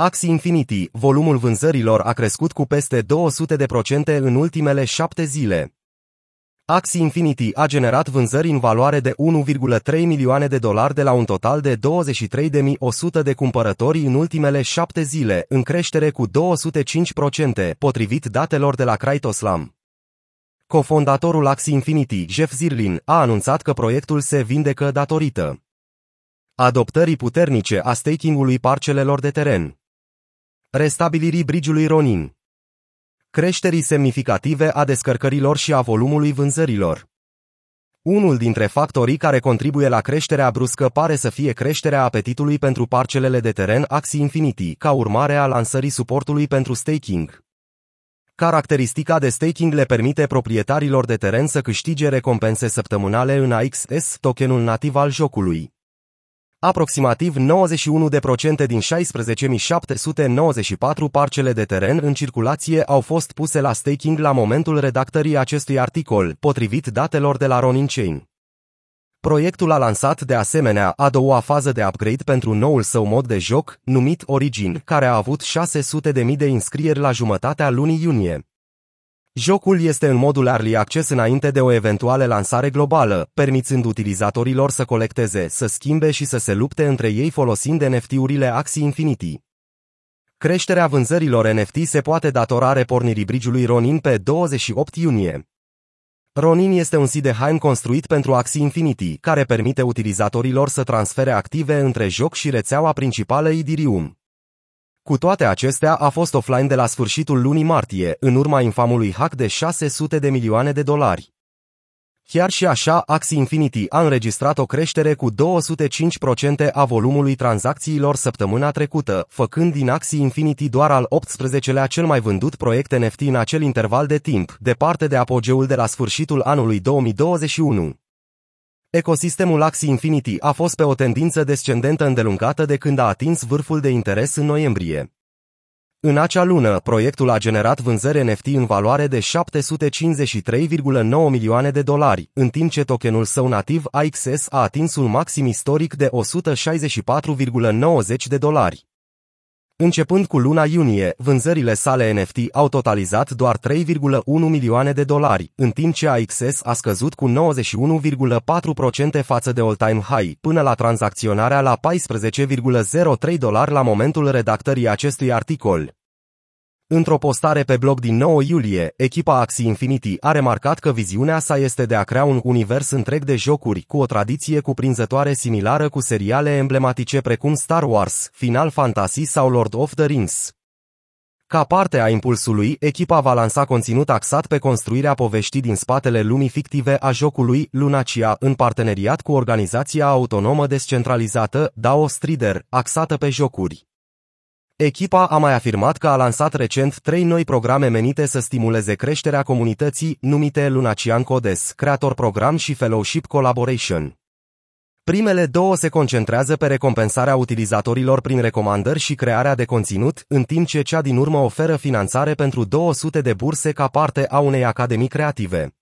Axie Infinity, volumul vânzărilor a crescut cu peste 200% în ultimele șapte zile. Axie Infinity a generat vânzări în valoare de 1,3 milioane de dolari de la un total de 23.100 de cumpărători în ultimele șapte zile, în creștere cu 205%, potrivit datelor de la Kraitoslam. Cofondatorul Axie Infinity, Jeff Zirlin, a anunțat că proiectul se vindecă datorită adoptării puternice a staking-ului parcelelor de teren, restabilirii brigiului Ronin, creșterii semnificative a descărcărilor și a volumului vânzărilor. Unul dintre factorii care contribuie la creșterea bruscă pare să fie creșterea apetitului pentru parcelele de teren Axie Infinity, ca urmare a lansării suportului pentru staking. Caracteristica de staking le permite proprietarilor de teren să câștige recompense săptămânale în AXS, tokenul nativ al jocului. Aproximativ 91% din 16.794 parcele de teren în circulație au fost puse la staking la momentul redactării acestui articol, potrivit datelor de la Ronin Chain. Proiectul a lansat de asemenea a doua fază de upgrade pentru noul său mod de joc, numit Origin, care a avut 600.000 de înscrieri la jumătatea lunii iunie. Jocul este în modul Early Access înainte de o eventuală lansare globală, permițând utilizatorilor să colecteze, să schimbe și să se lupte între ei folosind NFT-urile Axie Infinity. Creșterea vânzărilor NFT se poate datora repornirii brigiului Ronin pe 28 iunie. Ronin este un seed de Hain construit pentru Axie Infinity, care permite utilizatorilor să transfere active între joc și rețeaua principală Ethereum. Cu toate acestea, a fost offline de la sfârșitul lunii martie, în urma infamului hack de 600 de milioane de dolari. Chiar și așa, Axie Infinity a înregistrat o creștere cu 205% a volumului tranzacțiilor săptămâna trecută, făcând din Axie Infinity doar al 18-lea cel mai vândut proiect NFT în acel interval de timp, departe de apogeul de la sfârșitul anului 2021. Ecosistemul Axie Infinity a fost pe o tendință descendentă îndelungată de când a atins vârful de interes în noiembrie. În acea lună, proiectul a generat vânzări NFT în valoare de 753,9 milioane de dolari, în timp ce tokenul său nativ AXS a atins un maxim istoric de 164,90 de dolari. Începând cu luna iunie, vânzările sale NFT au totalizat doar 3,1 milioane de dolari, în timp ce AXS a scăzut cu 91,4% față de all-time high, până la tranzacționarea la 14,03 dolari la momentul redactării acestui articol. Într-o postare pe blog din 9 iulie, echipa Axie Infinity a remarcat că viziunea sa este de a crea un univers întreg de jocuri cu o tradiție cuprinzătoare similară cu seriale emblematice precum Star Wars, Final Fantasy sau Lord of the Rings. Ca parte a impulsului, echipa va lansa conținut axat pe construirea poveștii din spatele lumii fictive a jocului Lunacia în parteneriat cu organizația autonomă descentralizată DAO Strider, axată pe jocuri. Echipa a mai afirmat că a lansat recent trei noi programe menite să stimuleze creșterea comunității, numite Lunacian Codes, Creator Program și Fellowship Collaboration. Primele două se concentrează pe recompensarea utilizatorilor prin recomandări și crearea de conținut, în timp ce cea din urmă oferă finanțare pentru 200 de burse ca parte a unei academii creative.